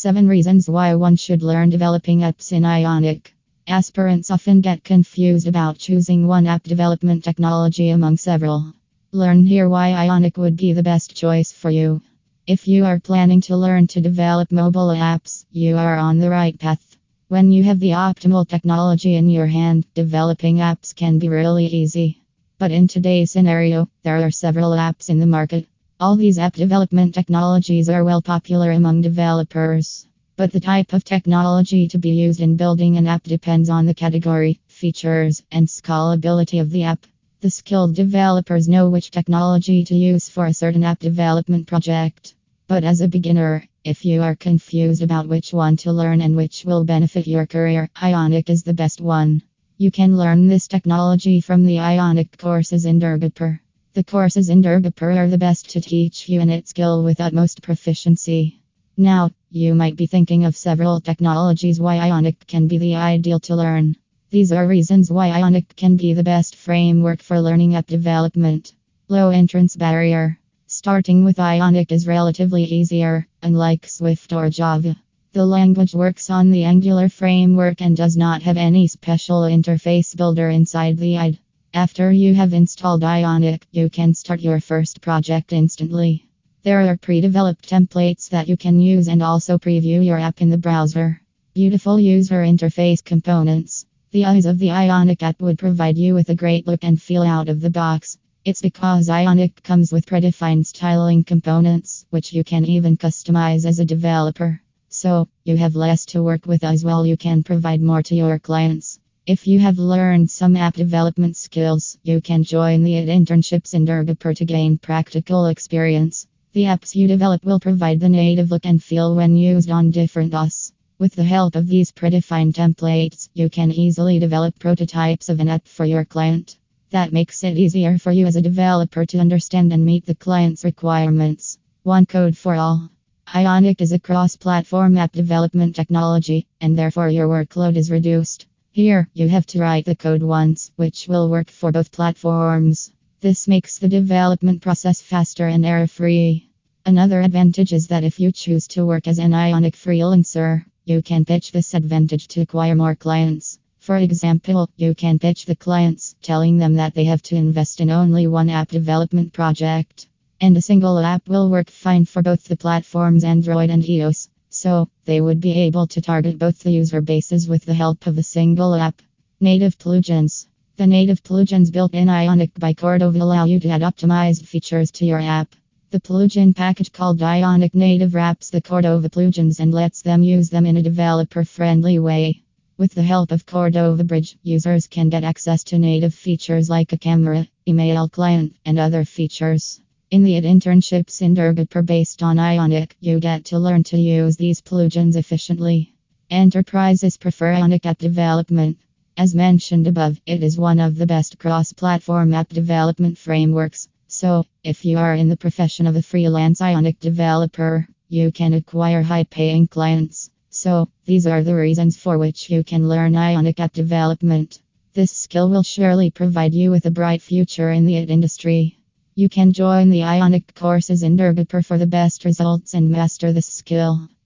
7 Reasons Why One Should Learn Developing Apps in Ionic. Aspirants often get confused about choosing one app development technology among several. Learn here why Ionic would be the best choice for you. If you are planning to learn to develop mobile apps, you are on the right path. When you have the optimal technology in your hand, developing apps can be really easy. But in today's scenario, there are several apps in the market all these app development technologies are well popular among developers. But the type of technology to be used in building an app depends on the category, features, and scalability of the app. The skilled developers know which technology to use for a certain app development project. But as a beginner, if you are confused about which one to learn and which will benefit your career, Ionic is the best one. You can learn this technology from the Ionic courses in Durgapur. The courses in Durgapur are the best to teach you its skill with utmost proficiency. Now, you might be thinking of several technologies why Ionic can be the ideal to learn. These are reasons why Ionic can be the best framework for learning app development. Low entrance barrier. Starting with Ionic is relatively easier, unlike Swift or Java. The language works on the Angular framework and does not have any special interface builder inside the IDE. After you have installed Ionic, you can start your first project instantly. There are pre developed templates that you can use and also preview your app in the browser. Beautiful user interface components. The eyes of the Ionic app would provide you with a great look and feel out of the box. It's because Ionic comes with predefined styling components, which you can even customize as a developer. So, you have less to work with as well, you can provide more to your clients. If you have learned some app development skills, you can join the internships in Durgapur to gain practical experience. The apps you develop will provide the native look and feel when used on different OS. With the help of these predefined templates, you can easily develop prototypes of an app for your client. That makes it easier for you as a developer to understand and meet the client's requirements. One code for all. Ionic is a cross platform app development technology, and therefore your workload is reduced. Here, you have to write the code once, which will work for both platforms. This makes the development process faster and error free. Another advantage is that if you choose to work as an Ionic freelancer, you can pitch this advantage to acquire more clients. For example, you can pitch the clients, telling them that they have to invest in only one app development project. And a single app will work fine for both the platforms Android and iOS. So, they would be able to target both the user bases with the help of a single app. Native plugins. The native plugins built in Ionic by Cordova allow you to add optimized features to your app. The plugin package called Ionic Native wraps the Cordova plugins and lets them use them in a developer friendly way. With the help of Cordova Bridge, users can get access to native features like a camera, email client, and other features. In the internships in Durgapur based on Ionic, you get to learn to use these plugins efficiently. Enterprises prefer Ionic app development. As mentioned above, it is one of the best cross platform app development frameworks. So, if you are in the profession of a freelance Ionic developer, you can acquire high paying clients. So, these are the reasons for which you can learn Ionic app development. This skill will surely provide you with a bright future in the IT industry. You can join the Ionic courses in Durgapur for the best results and master this skill.